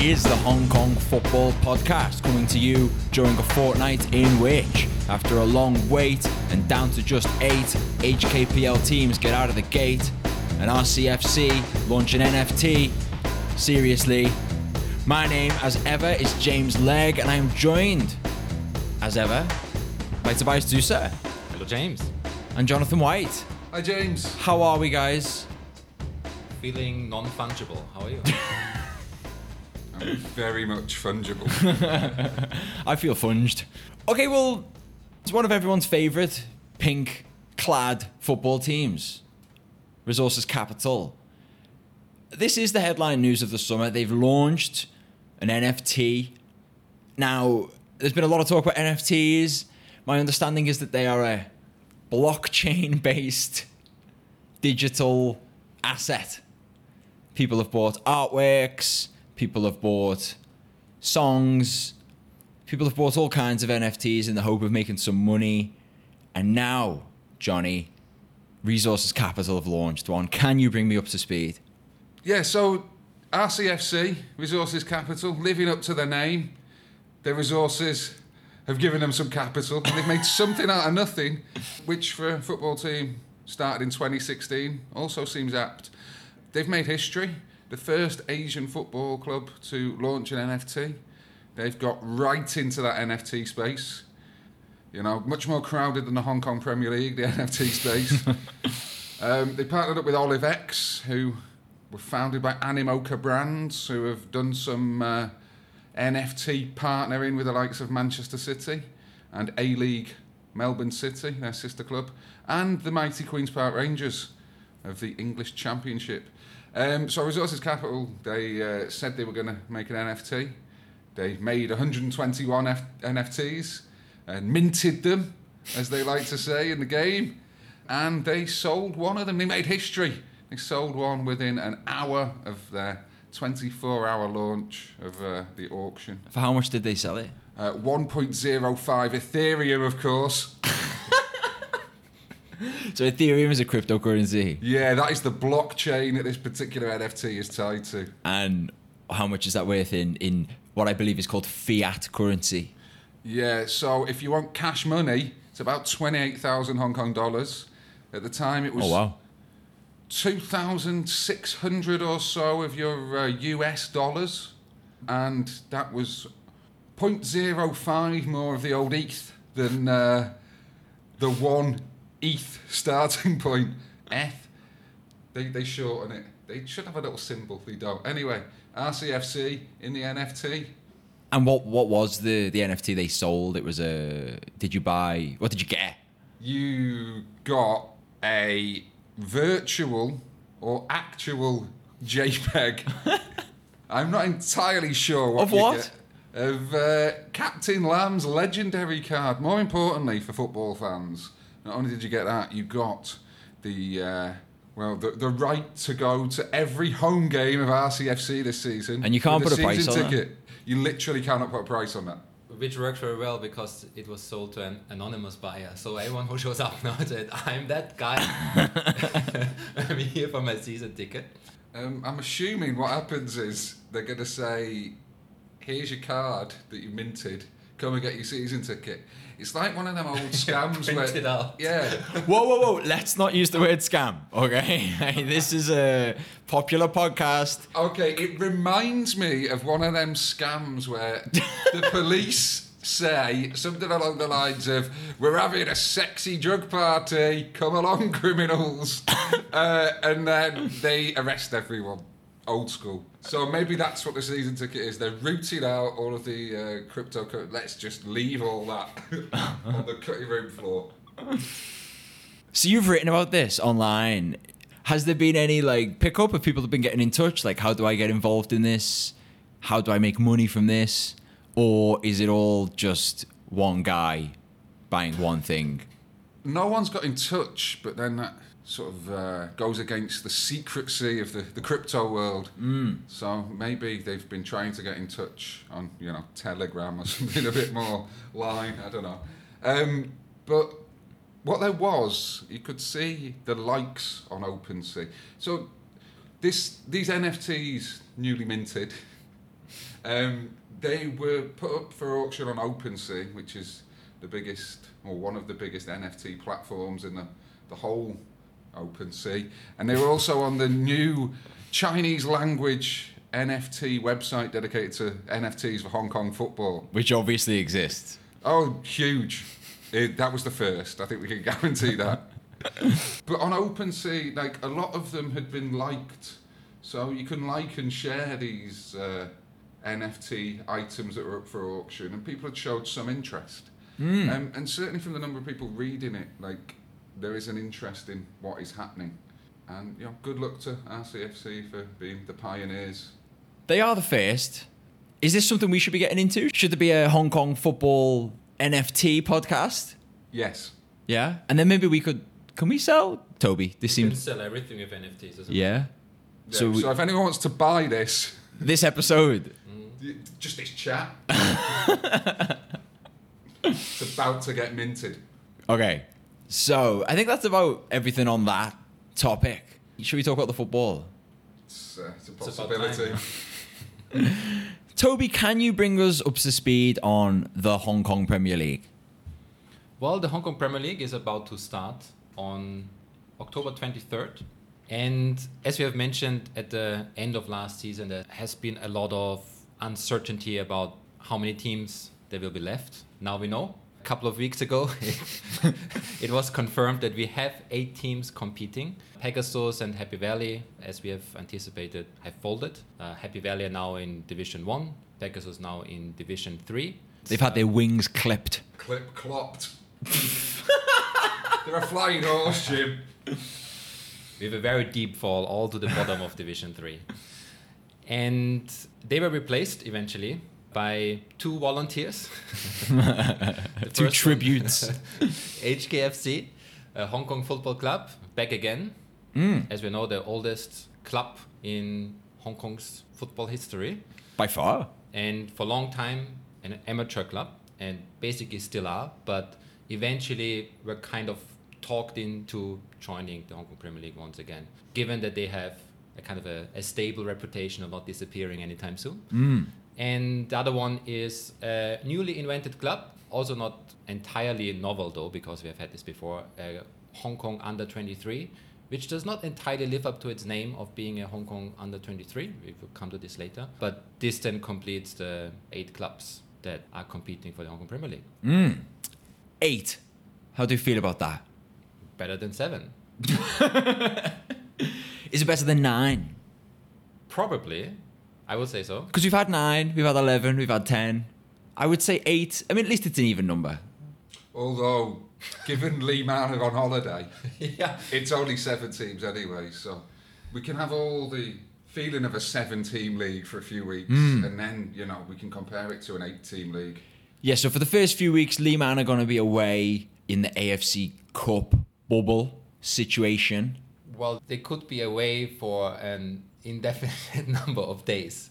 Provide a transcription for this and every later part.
This is the Hong Kong Football Podcast coming to you during a fortnight in which, after a long wait and down to just eight HKPL teams get out of the gate, and RCFC launch an NFT. Seriously, my name, as ever, is James Legge, and I'm joined, as ever, by Tobias Zuser Hello, James. and Jonathan White. Hi James. How are we, guys? Feeling non-fungible. How are you? Very much fungible. I feel funged. Okay, well, it's one of everyone's favourite pink clad football teams, Resources Capital. This is the headline news of the summer. They've launched an NFT. Now, there's been a lot of talk about NFTs. My understanding is that they are a blockchain based digital asset. People have bought artworks, people have bought songs, people have bought all kinds of NFTs in the hope of making some money. And now, Johnny, Resources Capital have launched one. Can you bring me up to speed? yeah, so RCFC, Resources Capital, living up to their name. Their resources have given them some capital. They've made something out of nothing, which for a football team started in 2016 also seems apt. They've made history. The first Asian football club to launch an NFT. They've got right into that NFT space. You know, much more crowded than the Hong Kong Premier League, the NFT space. um, they partnered up with OliveX, who were founded by Animoca Brands, who have done some uh, NFT partnering with the likes of Manchester City and A League Melbourne City, their sister club, and the mighty Queen's Park Rangers of the English Championship. Um, so Resources Capital, they uh, said they were going to make an NFT. They made 121 F- NFTs and minted them, as they like to say in the game, and they sold one of them. They made history. They sold one within an hour of their 24-hour launch of uh, the auction. For how much did they sell it? Uh, 1.05 Ethereum, of course. So Ethereum is a cryptocurrency. Yeah, that is the blockchain that this particular NFT is tied to. And how much is that worth in, in what I believe is called fiat currency? Yeah, so if you want cash money, it's about 28,000 Hong Kong dollars. At the time, it was Oh, wow. 2,600 or so of your uh, US dollars. And that was 0.05 more of the old ETH than uh, the one ETH starting point. ETH. They, they shorten it. They should have a little symbol. They don't. Anyway, RCFC in the NFT. And what, what was the, the NFT they sold? It was a. Did you buy. What did you get? you got a virtual or actual JPEG. I'm not entirely sure what Of what? get. Of uh, Captain Lamb's legendary card. More importantly for football fans, not only did you get that, you got the uh, well the, the right to go to every home game of RCFC this season. And you can't put a price season on that? ticket. You literally cannot put a price on that. Which worked very well because it was sold to an anonymous buyer. So everyone who shows up now said, "I'm that guy. I'm here for my season ticket." Um, I'm assuming what happens is they're going to say, "Here's your card that you minted. Come and get your season ticket." It's like one of them old scams where, out. yeah, Whoa, whoa, whoa. Let's not use the word scam, okay? this is a popular podcast. okay. It reminds me of one of them scams where the police say something along the lines of, "We're having a sexy drug party. Come along, criminals," uh, and then they arrest everyone. Old school. So maybe that's what the season ticket is. They're rooting out all of the uh, crypto. Let's just leave all that on the cutting room floor. So you've written about this online. Has there been any like pickup of people that have been getting in touch? Like, how do I get involved in this? How do I make money from this? Or is it all just one guy buying one thing? No one's got in touch, but then that sort of uh, goes against the secrecy of the, the crypto world. Mm. So maybe they've been trying to get in touch on, you know, Telegram or something a bit more line. I don't know. Um, but what there was, you could see the likes on OpenSea. So this these NFTs newly minted, Um, they were put up for auction on OpenSea, which is the biggest or one of the biggest NFT platforms in the, the whole OpenSea, and they were also on the new Chinese language NFT website dedicated to NFTs for Hong Kong football. Which obviously exists. Oh, huge! It, that was the first. I think we can guarantee that. but on OpenSea, like a lot of them had been liked, so you can like and share these uh, NFT items that were up for auction, and people had showed some interest. Um, and certainly from the number of people reading it, like there is an interest in what is happening. And you know, good luck to RCFC for being the pioneers. They are the first. Is this something we should be getting into? Should there be a Hong Kong football NFT podcast? Yes. Yeah. And then maybe we could. Can we sell? Toby, this You can seems. sell everything with NFTs. Isn't it? Yeah. So, So, we, so if anyone wants to buy this, this episode. Mm. y- just this chat, it's about to get minted. Okay. So I think that's about everything on that topic. Should we talk about the football? It's, uh, it's a possibility. time, Toby, can you bring us up to speed on the Hong Kong Premier League? Well, the Hong Kong Premier League is about to start on October 23rd. And as we have mentioned at the end of last season, there has been a lot of uncertainty about how many teams there will be left. Now we know. A couple of weeks ago, it, it was confirmed that we have eight teams competing. Pegasus and Happy Valley, as we have anticipated, have folded. Uh, Happy Valley are now in Division 1, Pegasus now in Division 3. They've had their wings clipped. Clip clopped. They're a flying horse, Jim. We have a very deep fall all to the bottom of Division 3. And they were replaced eventually by two volunteers. Two tributes. HKFC, a Hong Kong Football Club, back again. Mm, As we know, the oldest club in Hong Kong's football history. by far. And for a long time, an amateur club, and basically still are, but eventually were kind of talked into joining the Hong Kong Premier League once again, given that they have a kind of a, a stable reputation of not disappearing anytime soon. Mm. And the other one is a newly invented club, also not entirely novel though, because we have had this before, a Hong Kong Under 23, which does not entirely live up to its name of being a Hong Kong Under 23. We will come to this later. But this then completes the eight clubs that are competing for the Hong Kong Premier League. Mm. Eight. How do you feel about that? Better than seven. Is it better than nine? Probably. I would say so. Because we've had nine, we've had 11, we've had 10. I would say eight. I mean, at least it's an even number. Although, given Lee Man are on holiday, yeah. it's only seven teams anyway, so we can have all the feeling of a seven-team league for a few weeks, Mm. and then you know we can compare it to an eight-team league. Yeah, so for the first few weeks, Lee Man are going to be away in the AFC Cup bubble situation. Well, they could be away for an indefinite number of days.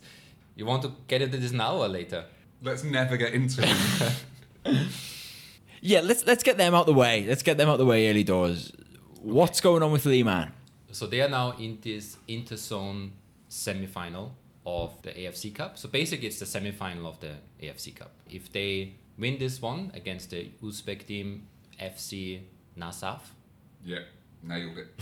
You want to get into this now or later? Let's never get into it. Yeah, let's let's get them out the way. Let's get them out the way early doors. What's going on with Lee Man? So they are now in this interzone semi-final of the AFC Cup. So basically, it's the semi-final of the AFC Cup. If they win this one against the Uzbek team FC Nasaf, yeah, nailed it.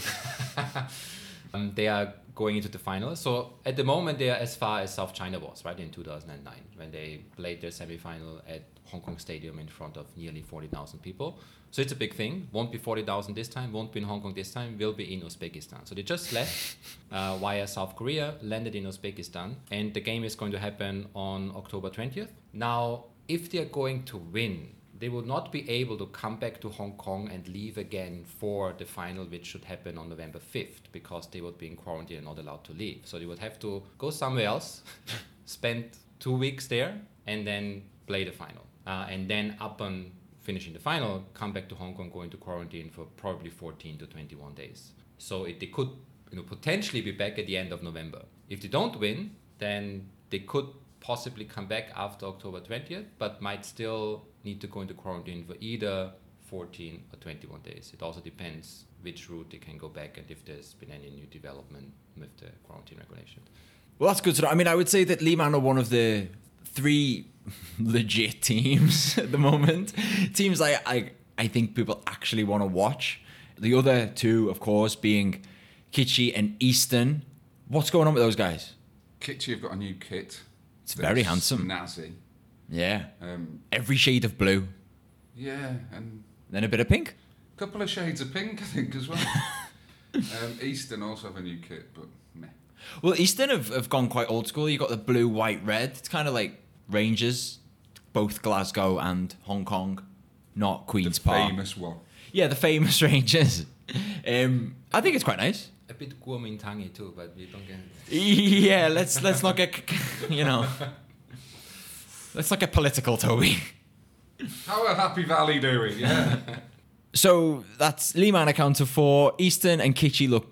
um, they are going into the final. So at the moment, they are as far as South China was, right, in 2009, when they played their semi-final at Hong Kong Stadium in front of nearly 40,000 people. So it's a big thing. Won't be 40,000 this time, won't be in Hong Kong this time, will be in Uzbekistan. So they just left uh, via South Korea, landed in Uzbekistan, and the game is going to happen on October 20th. Now, if they are going to win, they will not be able to come back to Hong Kong and leave again for the final, which should happen on November 5th, because they would be in quarantine and not allowed to leave. So they would have to go somewhere else, spend two weeks there, and then play the final. Uh, and then, upon finishing the final, come back to Hong Kong, go into quarantine for probably 14 to 21 days. So it, they could you know, potentially be back at the end of November. If they don't win, then they could possibly come back after October 20th, but might still need to go into quarantine for either 14 or 21 days. It also depends which route they can go back and if there's been any new development with the quarantine regulation. Well, that's good to know. I mean, I would say that Lee Man are one of the three legit teams at the moment. Teams like I I think people actually want to watch. The other two, of course, being Kitchee and Eastern. What's going on with those guys? Kitchee have got a new kit. It's very handsome. Snazzy. Yeah. Um, Every shade of blue. yeah, and Then a bit of pink. a couple of shades of pink, I think, as well. um, Eastern also have a new kit, but meh. Well, Eastern have, have gone quite old school. You got the blue, white, red. It's kind of like Rangers, both Glasgow and Hong Kong, not Queen's the Park. famous one. Yeah, the famous Rangers. Um, I think it's quite nice. A bit Kuomintang too, but we don't get. Yeah, let's let's not get you know. Let's not get political, Toby. How are Happy Valley doing? Yeah. So that's Lee Man accounted for. Eastern and Kitchee look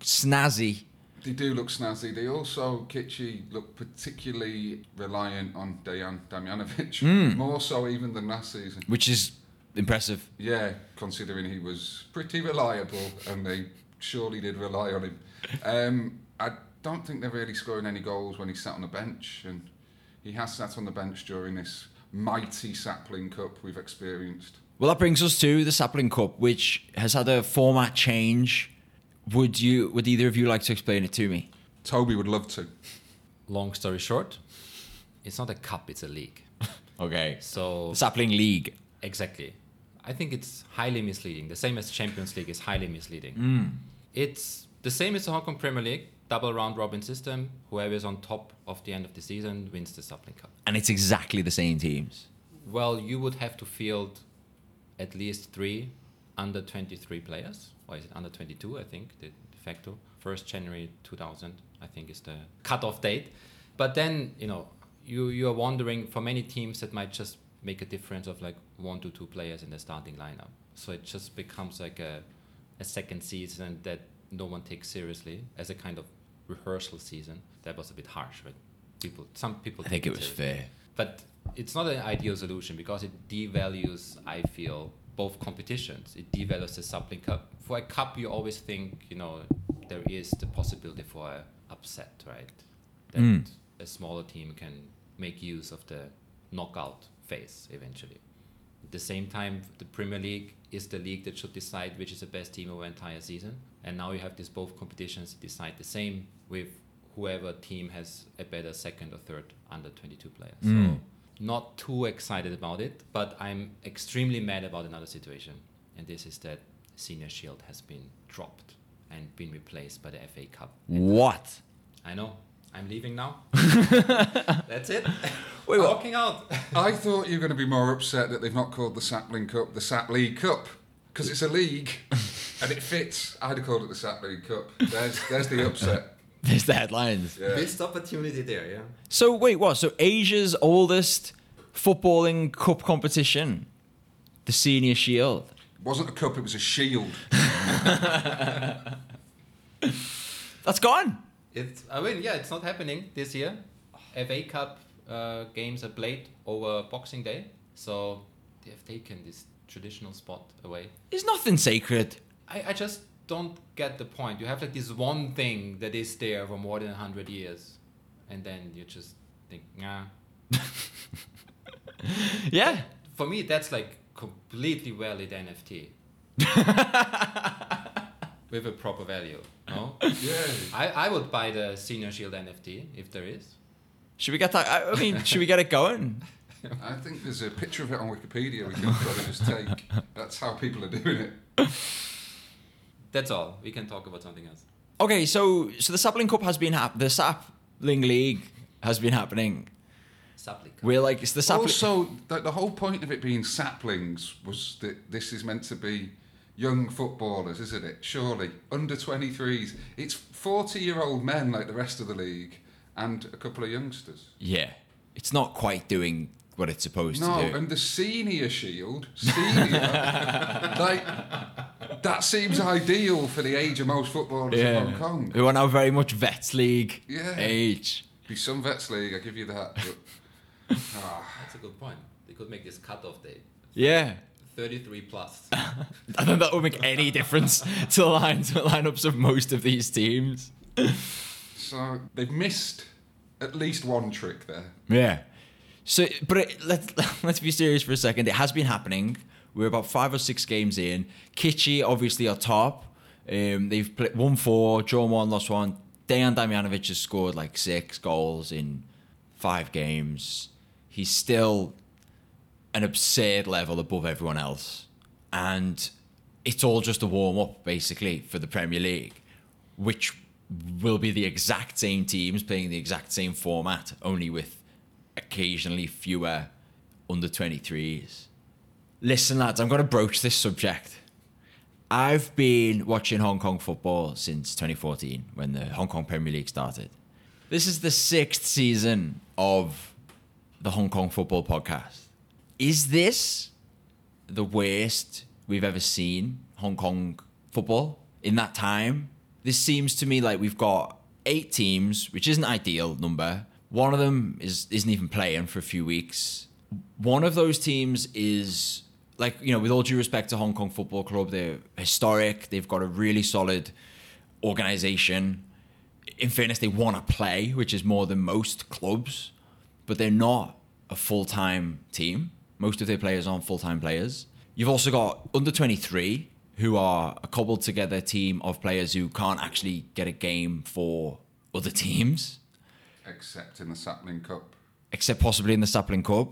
snazzy. they do look snazzy. They also, Kitchee, look particularly reliant on Dejan Damjanovic. Mm. More so even than last season. which is impressive. Yeah, considering he was pretty reliable and they surely did rely on him. Um, I don't think they're really scoring any goals when he sat on the bench, and he has sat on the bench during this mighty Sapling Cup we've experienced. Well, that brings us to the Sapling Cup, which has had a format change. Would you? Would either of you like to explain it to me? Toby would love to. Long story short, it's not a cup; it's a league. Okay. So The Sapling League. Exactly. I think it's highly misleading. The same as Champions League is highly misleading. Mm. It's the same as the Hong Kong Premier League, double round robin system. Whoever is on top of the end of the season wins the Sapling Cup. And it's exactly the same teams. Well, you would have to field at least three under 23 players, or is it under 22? I think de de facto. First January 2000, I think, is the cutoff date. But then you know you you are wondering for many teams that might just make a difference of like one to two players in the starting lineup. So it just becomes like a a second season that no one takes seriously as a kind of rehearsal season. That was a bit harsh, but people some people I think it was seriously. fair. But it's not an ideal solution because it devalues, I feel, both competitions. It devalues the Sapling Cup. For a cup, you always think, you know, there is the possibility for an upset, right? That Mm. a smaller team can make use of the knockout phase eventually. At the same time, the Premier League is the league that should decide which is the best team over the entire season. And now you have these both competitions decide the same with whoever team has a better second or third under 22 players. Mm. So not too excited about it, but I'm extremely mad about another situation. And this is that Senior Shield has been dropped and been replaced by the FA Cup. What? I know. I'm leaving now. That's it. Wait, what? Walking out. I thought you were going to be more upset that they've not called the Sapling Cup the Sap League Cup because it's a league and it fits. I'd have called it the Sap League Cup. There's, there's the upset. There's the headlines. Yeah. Missed opportunity there, yeah. So wait, what? So Asia's oldest footballing cup competition, the Senior Shield. It wasn't a cup, it was a shield. That's gone. It's. I mean, yeah, it's not happening this year. FA Cup uh, games are played over Boxing Day, so they have taken this traditional spot away. It's nothing sacred. I, I just don't get the point. You have like this one thing that is there for more than hundred years, and then you just think, nah. Yeah. For me, that's like completely valid NFT with a proper value. No, Yeah. I, I would buy the Senior Shield NFT if there is. Should we get that? I I mean, should we get it going? I think there's a picture of it on Wikipedia we can probably just take. That's how people are doing it. That's all. We can talk about something else. Okay, so so the Sapling Cup has been hap- the Sapling League has been happening. Sapling. We're like it's the Sapling. Also, the, the whole point of it being saplings was that this is meant to be young footballers, isn't it? Surely. Under 23s. It's 40 year old men like the rest of the league and a couple of youngsters. yeah, it's not quite doing what it's supposed No, to do. No, and the senior shield, senior, like, that seems ideal for the age of most footballers in Hong Kong. Who are now very much Vets League Yeah. age. Be some vets league, I give you that. But, ah, That's a good point. They could make this cutoff date Yeah. 33 plus. I don't think that would make any difference to the lineups of most of these teams. so they've missed at least one trick there. Yeah. So, but it, let's let's be serious for a second. It has been happening. We're about five or six games in. Kitchee obviously are top. Um, they've played one four, drawn one, lost one. Dejan Damjanovic has scored like six goals in five games. He's still an absurd level above everyone else, and it's all just a warm up basically for the Premier League, which will be the exact same teams playing the exact same format, only with occasionally fewer under 23s. Listen, lads, I'm going to broach this subject. I've been watching Hong Kong football since 2014 when the Hong Kong Premier League started. This is the sixth season of the Hong Kong Football Podcast. Is this the worst we've ever seen Hong Kong football in that time? This seems to me like we've got eight teams, which isn't ideal number. One of them is isn't even playing for a few weeks. One of those teams is like you know, with all due respect to Hong Kong Football Club, they're historic. They've got a really solid organization. In fairness, they want to play, which is more than most clubs, but they're not a full time team. Most of their players aren't full time players. You've also got under 23, who are a cobbled together team of players who can't actually get a game for other teams. Except in the Sapling Cup. Except possibly in the Sapling Cup.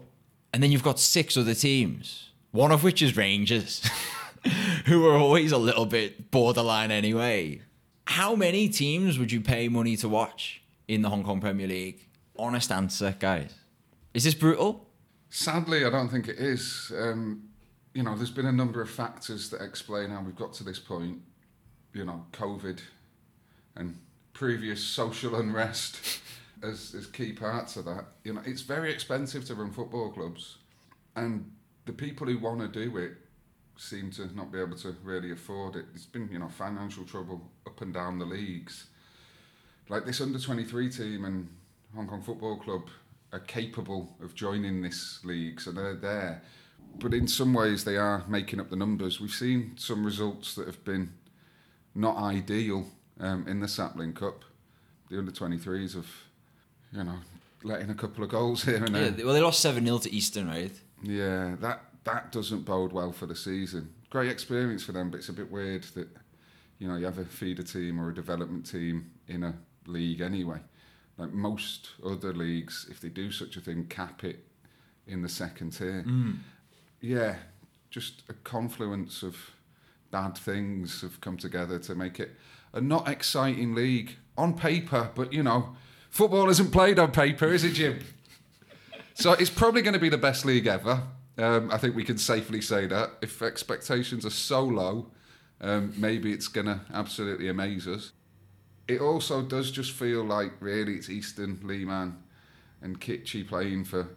And then you've got six other teams, one of which is Rangers, who are always a little bit borderline anyway. How many teams would you pay money to watch in the Hong Kong Premier League? Honest answer, guys. Is this brutal? Sadly, I don't think it is. Um, you know, there's been a number of factors that explain how we've got to this point. You know, COVID and previous social unrest as, as key parts of that. You know, it's very expensive to run football clubs, and the people who want to do it seem to not be able to really afford it. It's been, you know, financial trouble up and down the leagues. Like this under 23 team and Hong Kong Football Club are capable of joining this league, so they're there. But in some ways, they are making up the numbers. We've seen some results that have been not ideal um, in the Sapling Cup. The under 23s have, you know, letting a couple of goals here and there. Yeah, well, they lost 7 0 to Eastern, right? Yeah, that that doesn't bode well for the season. Great experience for them, but it's a bit weird that you know you have a feeder team or a development team in a league anyway. Like most other leagues, if they do such a thing, cap it in the second tier. Yeah, just a confluence of bad things have come together to make it a not exciting league on paper, but you know, football isn't played on paper, is it, Jim? So it's probably going to be the best league ever. Um, I think we can safely say that. If expectations are so low, um, maybe it's going to absolutely amaze us. It also does just feel like really it's Eastern, Lee Man, and Kitchee playing for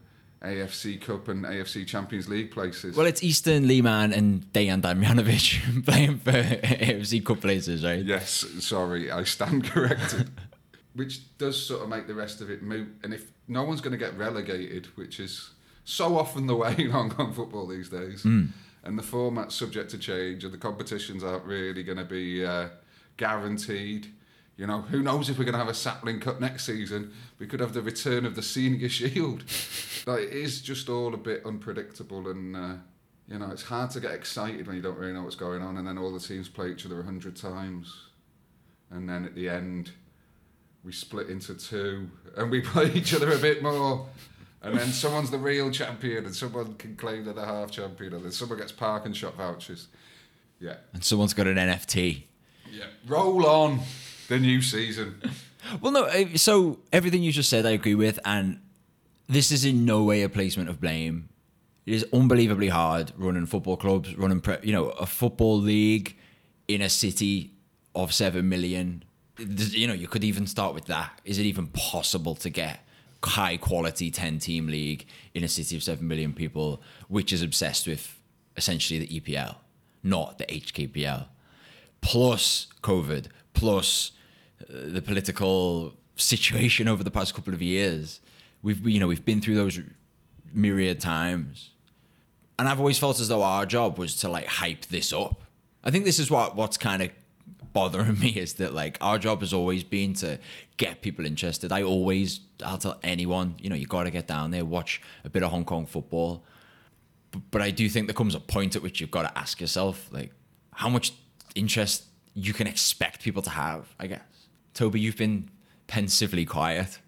AFC Cup and AFC Champions League places. Well, it's Eastern Lee Man and Dejan Damjanovic playing for AFC Cup places, right? Yes, sorry, I stand corrected. which does sort of make the rest of it moot. And if no one's going to get relegated, which is so often the way in Hong Kong football these days, and the format's subject to change, and the competitions aren't really going to be uh, guaranteed. You know, who knows if we're going to have a Sapling Cup next season? We could have the return of the Senior Shield. like, it is just all a bit unpredictable, and uh, you know, it's hard to get excited when you don't really know what's going on, and then all the teams play each other a hundred times, and then at the end, we split into two, and we play each other a bit more. And then someone's the real champion, and someone can claim they're the half champion, and then someone gets park and shop vouchers. Yeah. And someone's got an NFT. Yeah. Roll on the new season. Well, no. So everything you just said, I agree with, and this is in no way a placement of blame. It is unbelievably hard running football clubs, running pre- you know a football league in a city of seven million. You know, you could even start with that. Is it even possible to get high quality ten team league in a city of seven million people, which is obsessed with essentially the EPL, not the HKPL? plus COVID, plus the political situation over the past couple of years. We've you know we've been through those myriad times, and I've always felt as though our job was to like hype this up. I think this is what what's kind of bothering me is that like our job has always been to get people interested. I always I'll tell anyone, you know, you got to get down there, watch a bit of Hong Kong football. But, but I do think there comes a point at which you've got to ask yourself like how much interest you can expect people to have, I guess. Toby, you've been pensively quiet.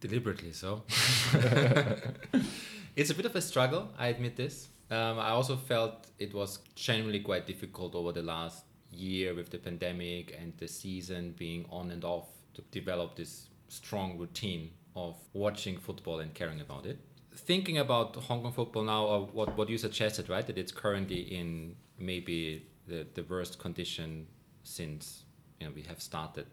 Deliberately so. it's a bit of a struggle, I admit this. Um, I also felt it was generally quite difficult over the last year with the pandemic and the season being on and off to develop this strong routine of watching football and caring about it. Thinking about Hong Kong football now, or what, what you suggested, right? That it's currently in maybe the, the worst condition since you know we have started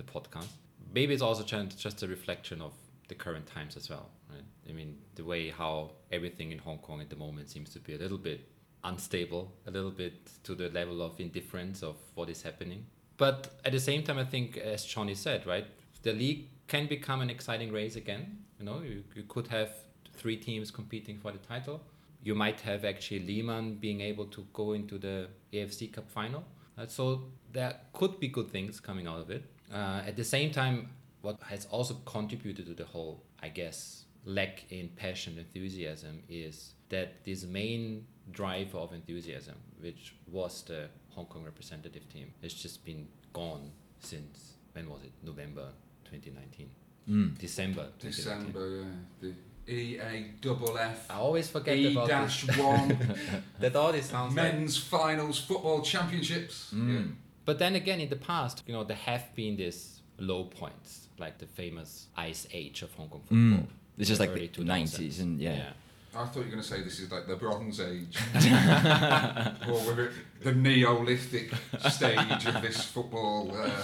the podcast. Maybe it's also just a reflection of the current times as well, right? I mean, the way how everything in Hong Kong at the moment seems to be a little bit unstable, a little bit to the level of indifference of what is happening. But at the same time, I think, as Johnny said, right, the league can become an exciting race again. You know, you, you could have three teams competing for the title. You might have actually Lee Man being able to go into the AFC Cup final. Uh, so there could be good things coming out of it. Uh, at the same time, what has also contributed to the whole, I guess, lack in passion, enthusiasm is that this main driver of enthusiasm, which was the Hong Kong representative team, has just been gone since when was it? November 2019. Mm. December. 2019. December, yeah. The EA double F. I always forget E about dash this. one that all this sounds like men's finals football championships. Mm. But then again, in the past, you know, there have been these low points, like the famous ice age of Hong Kong football. Mm. This is like the 2000s. nineties and yeah. Yeah. I thought you were going to say this is like the Bronze Age, or whether the Neolithic stage of this football. Uh,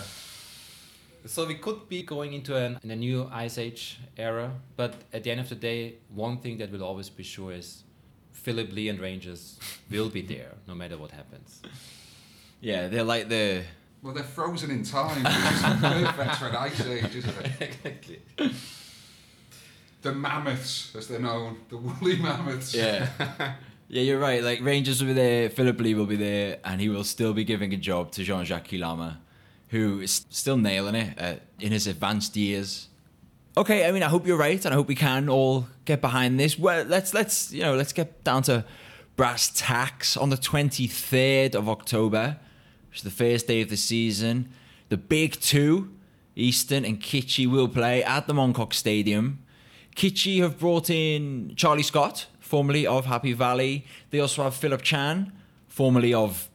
So we could be going into an, in a new ice age era, but at the end of the day, one thing that will always be sure is Philip Lee and Rangers will be there no matter what happens. Yeah, they're like the well, they're frozen in time. It's perfect for an ice age, isn't it? exactly. The mammoths, as they're known, the woolly mammoths. Yeah. yeah, you're right. Like Rangers will be there, Philip Lee will be there, and he will still be giving a job to Jean Jacques Kilama, who is still nailing it uh, in his advanced years. Okay, I mean, I hope you're right, and I hope we can all get behind this. Well, let's let's you know let's get down to brass tacks on the 23rd of October, is the first day of the season. The big two, Eastern and Kitchee, will play at the Mongkok Stadium. Kitchee have brought in Charlie Scott, formerly of Happy Valley. They also have Philip Chan, formerly of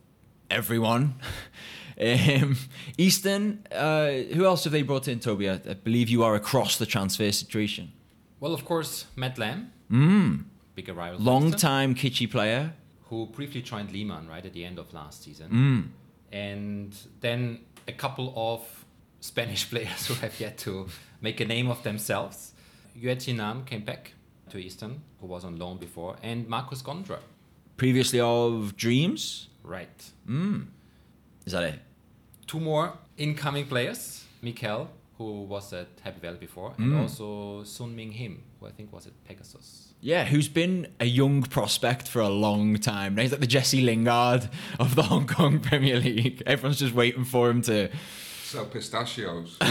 everyone. um, Eastern, uh, who else have they brought in, Toby? I, I believe you are across the transfer situation. Well, of course, Matt Lam, Mm. bigger rival. Long time Kitchee player. Who briefly joined Lee Man right at the end of last season. Mm. And then a couple of Spanish players who have yet to make a name of themselves. Yue Nam came back to Eastern, who was on loan before, and Marcos Gondra. Previously of Dreams. Right. Mm. Is that it? Two more incoming players, Mikel, who was at Happy Valley before, and Mm. also Sun Ming Him, I think was it Pegasus. Yeah, who's been a young prospect for a long time. Now he's like the Jesse Lingard of the Hong Kong Premier League. Everyone's just waiting for him to. Sell pistachios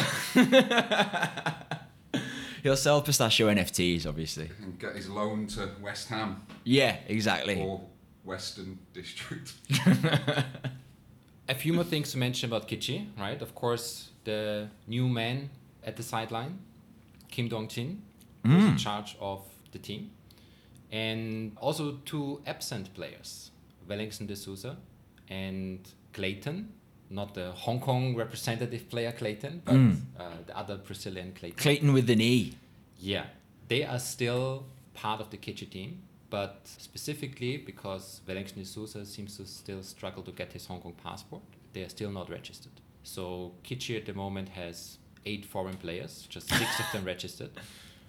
He'll sell pistachio NFTs, obviously. and get his loan to West Ham Yeah, exactly. or Western District. A few more things to mention about Kitchee, right? Of course, the new man at the sideline, Kim Dong Jin, who's in charge of the team. And also two absent players, Wellington de Souza and Clayton, not the Hong Kong representative player Clayton, but Mm. uh, the other Brazilian Clayton. Clayton with an E. Yeah, they are still part of the Kitchee team, but specifically because Wellington de Souza seems to still struggle to get his Hong Kong passport, they are still not registered. So Kitchee at the moment has eight foreign players, just six of them registered.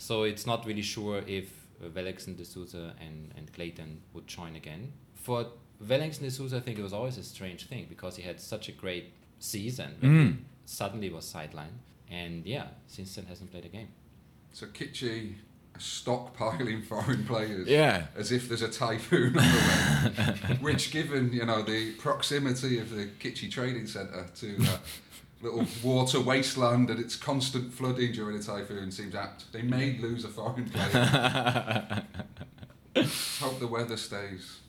So it's not really sure if uh, Wellington de Souza and, and Clayton would join again. For Wellington de Souza, I think it was always a strange thing because he had such a great season, but Mm. he suddenly was sidelined. And yeah, since then hasn't played a game. So Kitchee stockpiling foreign players. Yeah. As if there's a typhoon on the way. Which, given you know the proximity of the Kitchee Trading Centre to that little water wasteland and its constant flooding during a typhoon, seems apt. They may lose a foreign player. Hope the weather stays.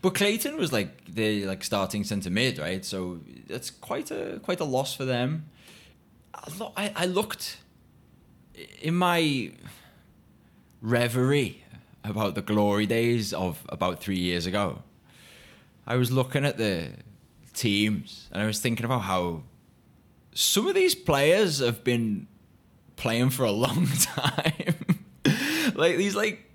But Clayton was like the like starting centre mid, right? So that's quite a quite a loss for them. I, lo- I, I looked in my reverie about the glory days of about three years ago. I was looking at the teams and I was thinking about how some of these players have been playing for a long time. like these like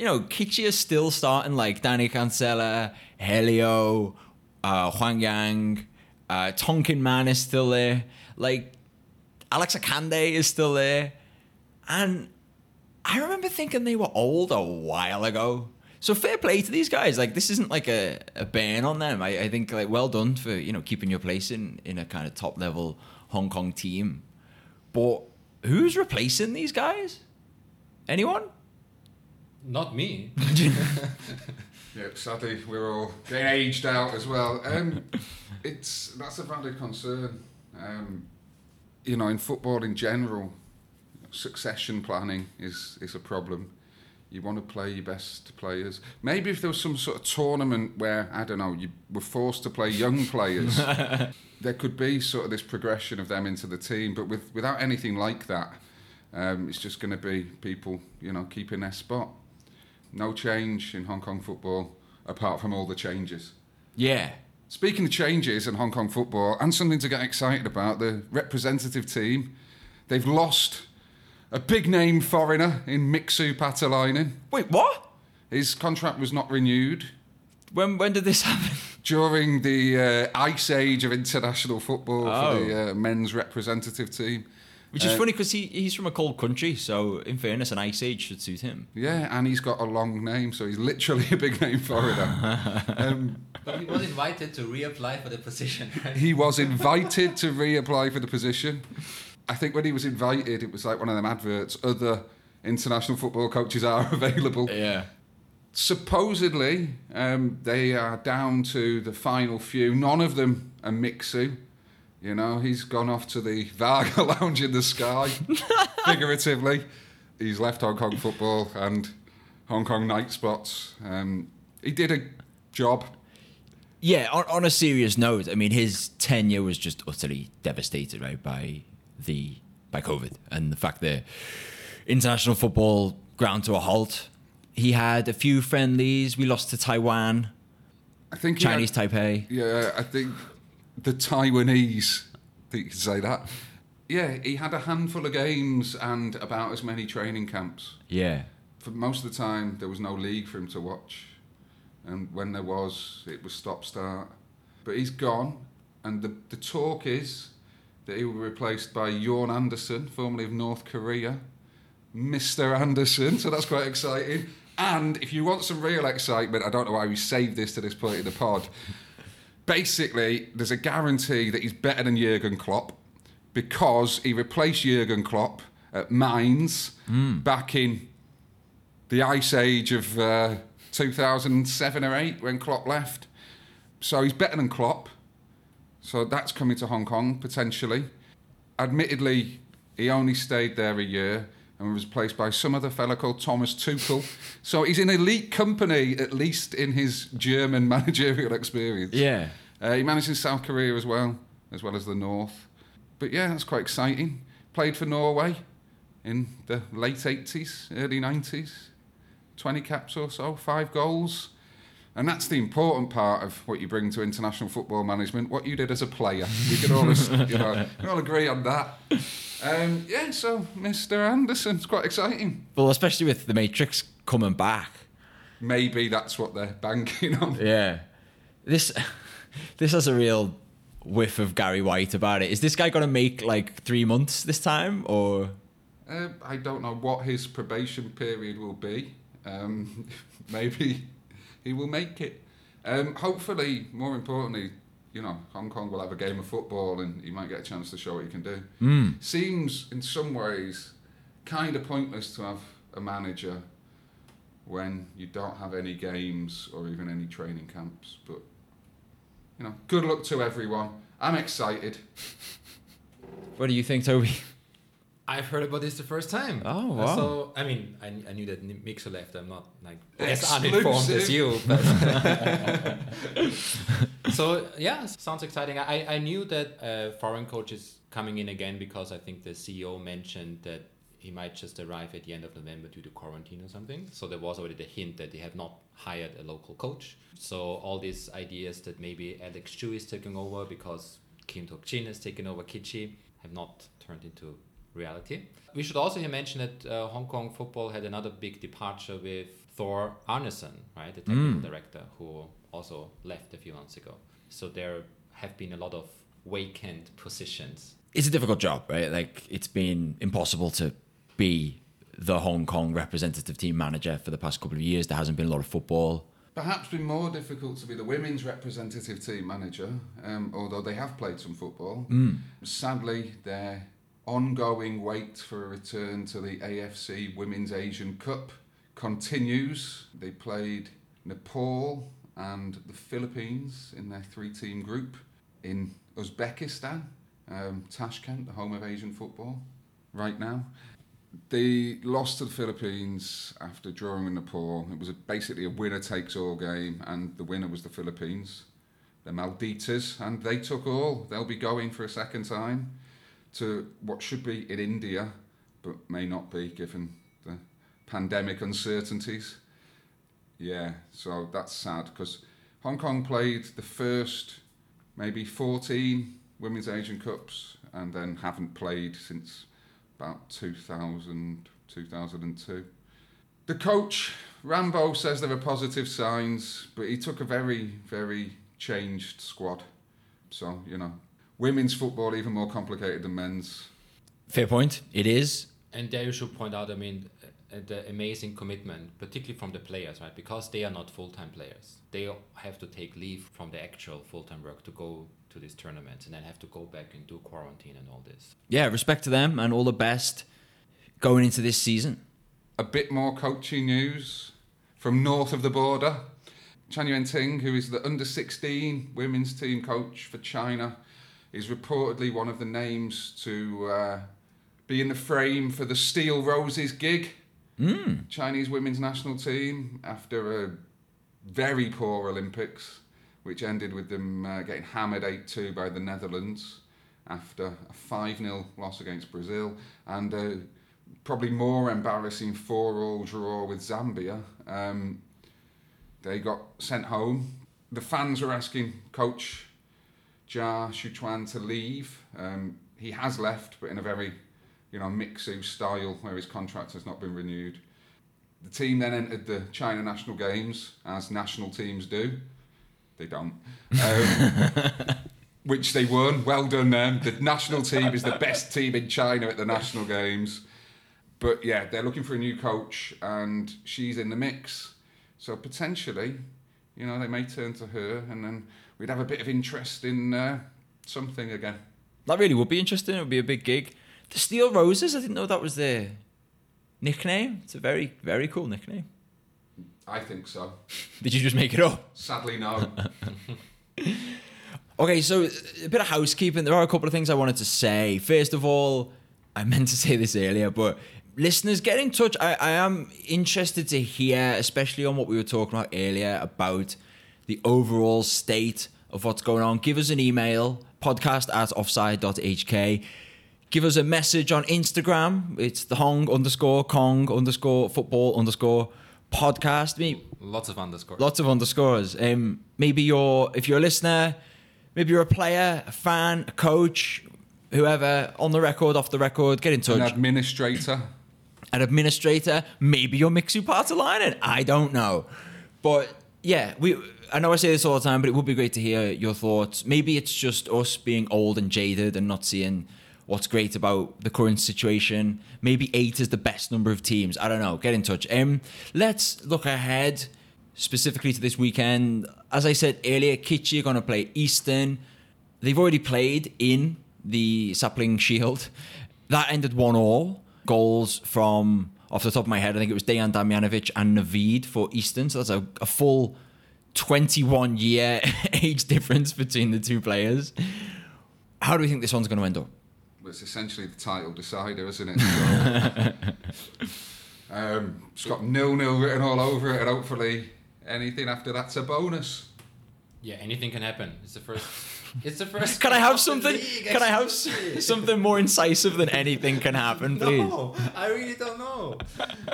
you know, Kitchee is still starting like Dani Cancela, Helio, uh, Huang Yang, uh, Tong Kin Man is still there. Like Alex Akande is still there. And I remember thinking they were old a while ago. So fair play to these guys. Like this isn't like a, a ban on them. I, I think like well done for, you know, keeping your place in, in a kind of top level Hong Kong team. But who's replacing these guys? Anyone? Not me. Yeah, sadly, we're all getting aged out as well. Um, it's that's a valid concern. Um, you know, in football in general, succession planning is is a problem. You want to play your best players. Maybe if there was some sort of tournament where I don't know, you were forced to play young players, there could be sort of this progression of them into the team. But with without anything like that, um, it's just going to be people, you know, keeping their spot. No change in Hong Kong football apart from all the changes. Yeah. Speaking of changes in Hong Kong football, and something to get excited about, the representative team, they've lost a big name foreigner in Mixu Paatelainen. Wait, what? His contract was not renewed When when did this happen? during the uh, ice age of international football for Oh. the uh, men's representative team. Which is Uh, funny because he, he's from a cold country, so in fairness, an ice age should suit him. Yeah, and he's got a long name, so he's literally a big name foreigner. um, but he was invited to reapply for the position, right? he was invited to reapply for the position. I think when he was invited, it was like one of them adverts. Other international football coaches are available. Yeah. Supposedly, um, they are down to the final few. None of them are Mixu. You know, he's gone off to the Varga Lounge in the sky, figuratively. He's left Hong Kong football and Hong Kong night spots. Um, he did a job. Yeah, on, on a serious note, I mean, his tenure was just utterly devastated, right, by the by COVID and the fact that international football ground to a halt. He had a few friendlies. We lost to Taiwan, I think he had- Chinese Taipei. Yeah, I think the Taiwanese, I think you could say that. Yeah, he had a handful of games and about as many training camps. Yeah. For most of the time, there was no league for him to watch. And when there was, it was stop start. But he's gone, and the, the talk is that he will be replaced by Jørn Andersen, formerly of North Korea. Mr. Anderson, so that's quite exciting. And if you want some real excitement, I don't know why we saved this to this point in the pod. Basically, there's a guarantee that he's better than Jurgen Klopp because he replaced Jurgen Klopp at Mainz back in the ice age of uh, 2007 or 8 when Klopp left. So he's better than Klopp. So that's coming to Hong Kong potentially. Admittedly, he only stayed there a year and was replaced by some other fella called Thomas Tuchel. So he's in elite company, at least in his German managerial experience. Yeah. Uh, he managed in South Korea as well, as well as the North. But yeah, that's quite exciting. Played for Norway in the late 80s, early 90s. 20 caps or so, five goals. And that's the important part of what you bring to international football management, what you did as a player. We can all, you know, we all agree on that. Um, yeah, so Mr. Anderson's quite exciting. Well, especially with the Matrix coming back. Maybe that's what they're banking on. Yeah. This this has a real whiff of Gary White about it. Is this guy going to make like three months this time, or Uh, I don't know what his probation period will be. Um, maybe he will make it. Um, hopefully, more importantly, you know, Hong Kong will have a game of football and he might get a chance to show what he can do. Seems in some ways kind of pointless to have a manager when you don't have any games or even any training camps. But you know, good luck to everyone. I'm excited. What do you think, Toby? I've heard about this the first time. Oh, wow. So I mean, I, I knew that Mixu left. I'm not like as uninformed as you. But so yeah, sounds exciting. I, I knew that uh, foreign coach is coming in again because I think the CEO mentioned that he might just arrive at the end of November due to quarantine or something. So there was already the hint that they have not hired a local coach. So all these ideas that maybe Alex Chu is taking over because Kim Tok Chin has taken over Kitchee have not turned into reality. We should also here mention that uh, Hong Kong football had another big departure with Thor Arneson, right, the technical director, who also left a few months ago. So there have been a lot of vacant positions. It's a difficult job, right? Like it's been impossible to be the Hong Kong representative team manager for the past couple of years. There hasn't been a lot of football. Perhaps been more difficult to be the women's representative team manager, um, although they have played some football. Sadly, their ongoing wait for a return to the AFC Women's Asian Cup continues. They played Nepal and the Philippines in their three team group in Uzbekistan, um, Tashkent, the home of Asian football, right now. They lost to the Philippines after drawing with Nepal. It was a, basically a winner takes all game, and the winner was the Philippines, the Malditas, and they took all. They'll be going for a second time to what should be in India, but may not be given the pandemic uncertainties. Yeah, so that's sad because Hong Kong played the first maybe 14 Women's Asian Cups and then haven't played since about 2000, 2002. The coach, Rambo, says there are positive signs, but he took a very, very changed squad. So, you know, women's football even more complicated than men's. Fair point. It is. And there you should point out, I mean, uh, the amazing commitment, particularly from the players, right? Because they are not full time players. They have to take leave from the actual full time work to go to these tournaments and then have to go back and do quarantine and all this. Yeah, respect to them and all the best going into this season. A bit more coaching news from north of the border. Chan Yuan Ting, who is the under 16 women's team coach for China, is reportedly one of the names to uh, be in the frame for the Steel Roses gig. Mm. Chinese women's national team after a very poor Olympics, which ended with them uh, getting hammered 8 2 by the Netherlands after a 5 0 loss against Brazil and a probably more embarrassing 4 all draw with Zambia. Um, they got sent home. The fans were asking Coach Jia Shuchuan to leave. Um, he has left, but in a very you know, Mixu style where his contract has not been renewed. The team then entered the China national games as national teams do. They don't. Um, which they won. Well done them. The national team is the best team in China at the national games. But yeah, they're looking for a new coach and she's in the mix. So potentially, you know, they may turn to her and then we'd have a bit of interest in uh, something again. That really would be interesting. It would be a big gig. The Steel Roses, I didn't know that was their nickname. It's a very, very cool nickname. I think so. Did you just make it up? Sadly, no. Okay, so a bit of housekeeping. There are a couple of things I wanted to say. First of all, I meant to say this earlier, but listeners, get in touch. I, I am interested to hear, especially on what we were talking about earlier, about the overall state of what's going on. Give us an email, podcast at offside.hk. Give us a message on Instagram. It's the Hong underscore Kong underscore football underscore podcast. Me, Lots of underscores. Lots of underscores. Um, maybe you're, if you're a listener, maybe you're a player, a fan, a coach, whoever, on the record, off the record, get in An touch. administrator. An administrator, maybe you're Mixu Paatelainen. I don't know. But yeah, we. I know I say this all the time, but it would be great to hear your thoughts. Maybe it's just us being old and jaded and not seeing what's great about the current situation. Maybe eight is the best number of teams. I don't know. Get in touch. Um, let's look ahead specifically to this weekend. As I said earlier, Kitchee are going to play Eastern. They've already played in the Sapling Shield. That ended one all. Goals from off the top of my head. I think it was Dejan Damjanovic and Navid for Eastern. So that's a, a full 21 year age difference between the two players. How do we think this one's going to end up? Well, it's essentially the title decider, isn't it? So, um, it's got nil nil written all over it, and hopefully anything after that's a bonus. Yeah, anything can happen. It's the first. It's the first. Can I have something? Can I have s- something more incisive than anything can happen, please? No, I really don't know.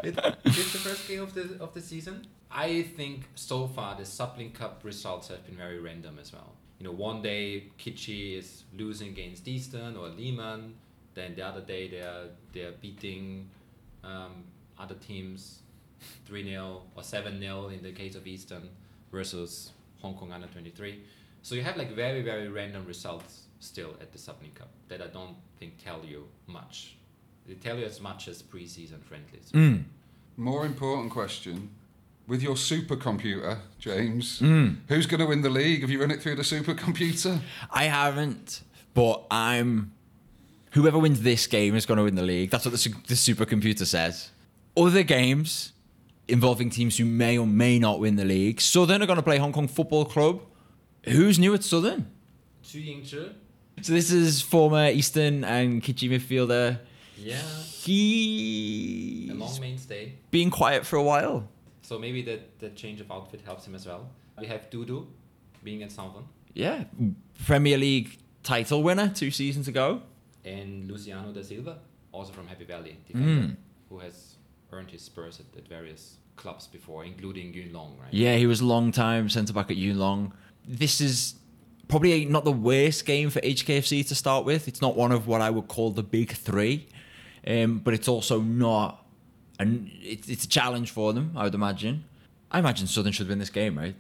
It, it's the first game of the of the season. I think so far the Sapling Cup results have been very random as well. You know, one day Kitchee is losing against Eastern or Lee Man, then the other day they are they are beating um, other teams three 0 or seven 0 in the case of Eastern versus Hong Kong under twenty three. So you have like very very random results still at the Sapling Cup that I don't think tell you much. They tell you as much as preseason friendlies. Mm. More important question. With your supercomputer, James, Mm. who's going to win the league? Have you run it through the supercomputer? I haven't, but I'm. Whoever wins this game is going to win the league. That's what the, su- the supercomputer says. Other games involving teams who may or may not win the league. Southern are going to play Hong Kong Football Club. Who's new at Southern? So this is former Eastern and Kitchee midfielder. yeah, He. a long mainstay. been quiet for a while. So maybe the, the change of outfit helps him as well. We have Dudu being at Southern Yeah, Premier League title winner two seasons ago. and Luciano da Silva, also from Happy Valley, defender, Mm. who has earned his spurs at, at various clubs before, including Yuen Long, right? Yeah, he was a long time centre back at Yuen Long. This is probably not the worst game for HKFC to start with. It's not one of what I would call the big three, um, but it's also not, and it's, it's a challenge for them. I would imagine. I imagine Southern should win this game, right?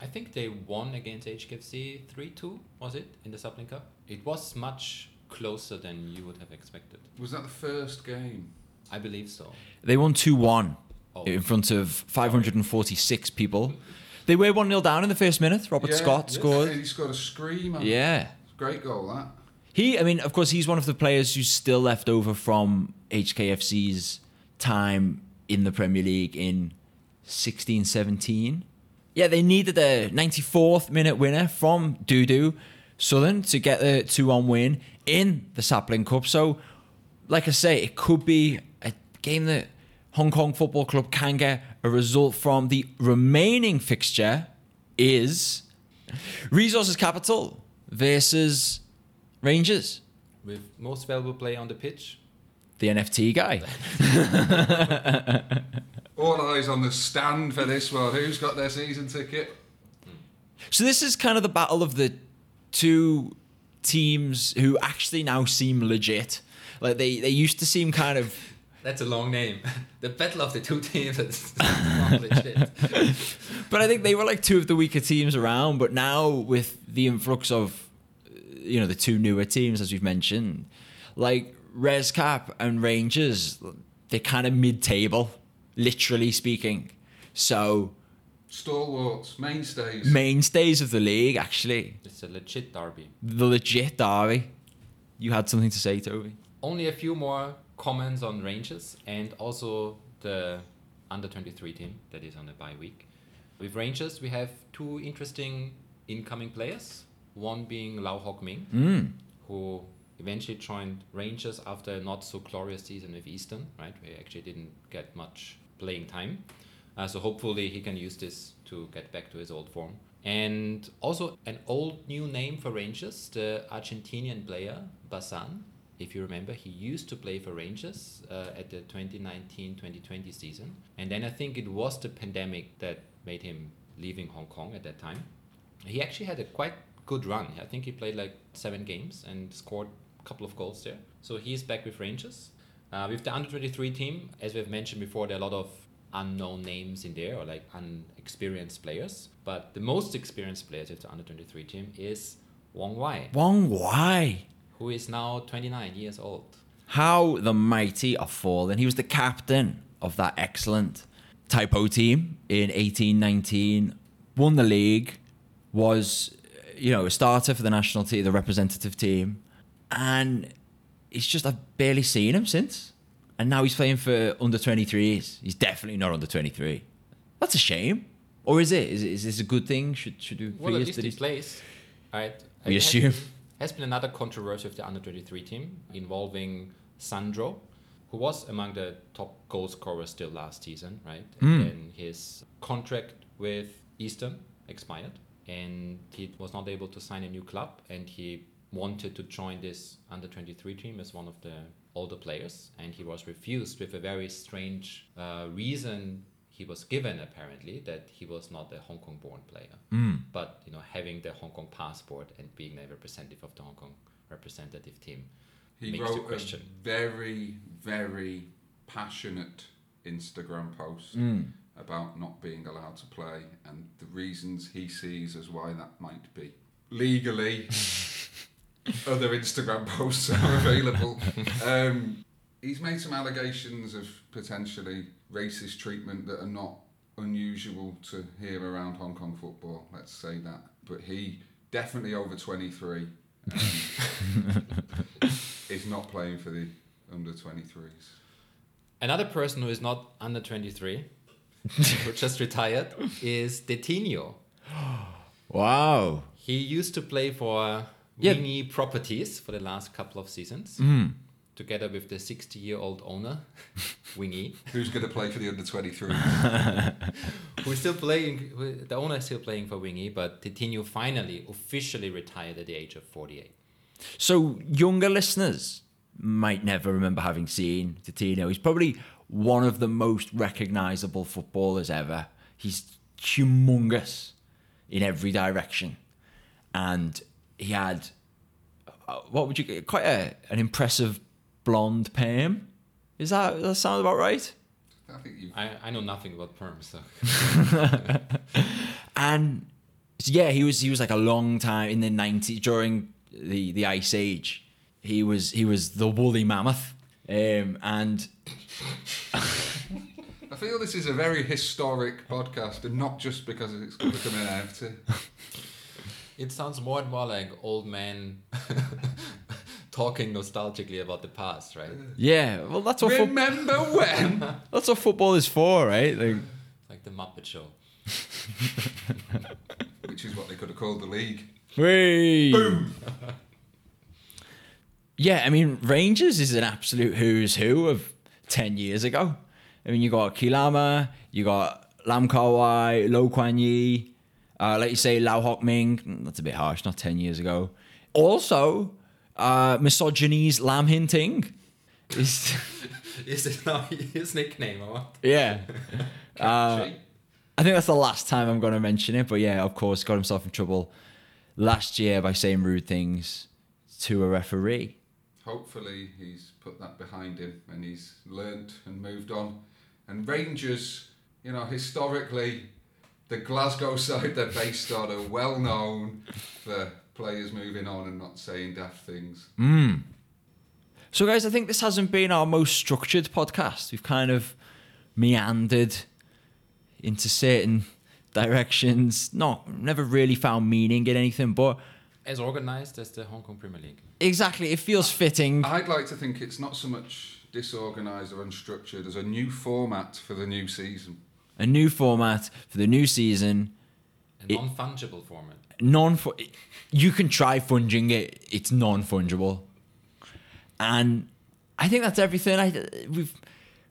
I think they won against HKFC 3 2, was it, in the Sapling Cup? It was much closer than you would have expected. Was that the first game? I believe so. They won two one Oh. in front of 546 people. They were one 0 down in the first minute. Robert Yeah, Scott scored. He scored a screamer. Yeah. Great goal, that. He, I mean, of course, he's one of the players who's still left over from HKFC's time in the Premier League in 16 17. Yeah, they needed a 94th minute winner from Dudu Southern to get the 2 1 win in the Sapling Cup. So, like I say, it could be a game that Hong Kong Football Club can get a result from. The remaining fixture is Resources Capital versus Rangers, With most valuable player on the pitch, the NFT guy. All eyes on the stand for this one. Who's got their season ticket? So this is kind of the battle of the two teams who actually now seem legit. Like they, they used to seem kind of that's a long name. the battle of the two teams. That's but I think they were like two of the weaker teams around. But now with the influx of, uh, you know, the two newer teams as we've mentioned, like ResCap and Rangers, they're kind of mid-table, literally speaking. So Stalwarts, mainstays. mainstays of the league, actually, It's a legit derby. the legit derby. You had something to say, Toby. Only a few more comments on Rangers and also the under 23 team that is on the bye week. With Rangers, we have two interesting incoming players. One being Lau Hock Ming, Mm. who eventually joined Rangers after a not so glorious season with Eastern, right? We actually didn't get much playing time. Uh, so hopefully he can use this to get back to his old form. And also an old new name for Rangers, the Argentinian player Basan. If you remember, he used to play for Rangers uh, at the 2019-2020 season. And then I think it was the pandemic that made him leaving Hong Kong at that time. He actually had a quite good run. I think he played like seven games and scored a couple of goals there. So he's back with Rangers. Uh, with the under 23 team, as we've mentioned before, there are a lot of unknown names in there or like unexperienced players. But the most experienced players of the under 23 team is Wong Wai, Wong Wai. Who is now 29 years old. How the mighty are fallen. He was the captain of that excellent Tai Po team in 1819, won the league, was, you know, a starter for the national team, the representative team. And it's just, I've barely seen him since. and now he's playing for under 23s. He's definitely not under 23. That's a shame. Or is it? Is, it, is this a good thing? Should should do Well, at least he plays. Right. We assume. Been- Has been another controversy with the under 23 team involving Sandro, who was among the top goal scorers still last season, right? Mm. And his contract with Eastern expired, and he was not able to sign a new club, and he wanted to join this under 23 team as one of the older players, and he was refused with a very strange uh, reason. He was given apparently that he was not a Hong Kong born player Mm. but you know having the Hong Kong passport and being a representative of the Hong Kong representative team. He Makes you wrote a question. very, very passionate Instagram post Mm. about not being allowed to play and the reasons he sees as why that might be. Legally, other Instagram posts are available. Um, he's made some allegations of potentially racist treatment that are not unusual to hear around Hong Kong football, let's say that. But he, definitely over 23, um, is not playing for the under 23s. Another person who is not under 23, who just retired, is Detinho. Wow. He used to play for Yeah. Wing Yee Properties for the last couple of seasons, Mm. Together with the 60-year-old owner, Wing Yee, Who's going to play for the under 23? We're still playing. The owner is still playing for Wingy, but Detinho finally officially retired at the age of 48. So younger listeners might never remember having seen Detinho. He's probably one of the most recognizable footballers ever. He's humongous in every direction, and he had uh, what would you get? quite a, an impressive blonde perm. Is that that sound about right? I think you I, I know nothing about perms, so and yeah, he was he was like a long time in the nineties during the the ice age. He was he was the woolly mammoth, um, and I feel this is a very historic podcast, and not just because it's going to come in NFT. It sounds more and more like old men talking nostalgically about the past, right? yeah, well that's what fo- Remember when? that's what football is for, right? Like, Like the Muppet Show. Which is what they could have called the league. Whee! Yeah, I mean Rangers is an absolute who's who of ten years ago. I mean you got Kilama, you got Lam Kawai, Lo Kuan Yi, uh, like you say Lau Hock Ming. Mm, That's a bit harsh, not ten years ago. Also, uh, misogyny's Lam Hinting. Is Is it now his nickname or what? yeah. Uh, I think that's the last time I'm going to mention it, but yeah, of course, got himself in trouble last year by saying rude things to a referee. Hopefully, he's put that behind him and he's learnt and moved on. And Rangers, you know, historically, the Glasgow side they're based on are well known for players moving on and not saying daft things. Mm. So, guys, I think this hasn't been our most structured podcast. We've kind of meandered into certain directions, not never really found meaning in anything, but As organized as the Hong Kong Premier League. exactly, it feels fitting. I'd like to think it's not so much disorganised or unstructured as a new format for the new season. A new format for the new season. Non fungible format. non you can try funging it it's non-fungible. And i think that's everything. I we've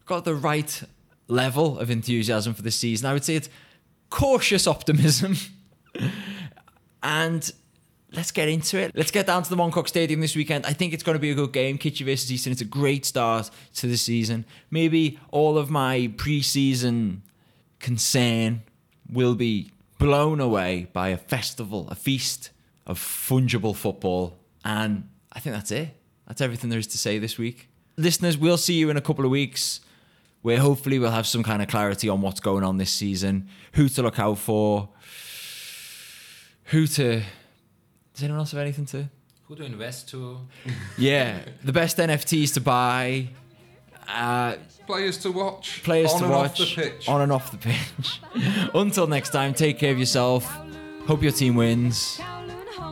got the right level of enthusiasm for this season. I would say it's cautious optimism. And let's get into it. Let's get down to the Mong Kok Stadium this weekend. I think it's going to be a good game. Kitchee versus Eastern. It's a great start to the season. Maybe all of my pre-season concern will be blown away by a festival, a feast of fungible football. And I think that's it. That's everything there is to say this week. Listeners, we'll see you in a couple of weeks where hopefully we'll have some kind of clarity on what's going on this season, who to look out for, who to. Does anyone else have anything to? Who to invest to? Yeah, the best NFTs to buy. Uh, players to watch. Players on to watch. On and off the pitch. Until next time, take care of yourself. Hope your team wins.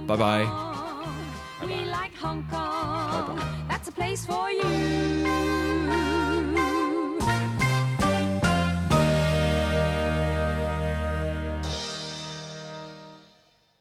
Bye bye. Bye bye. That's a place for you.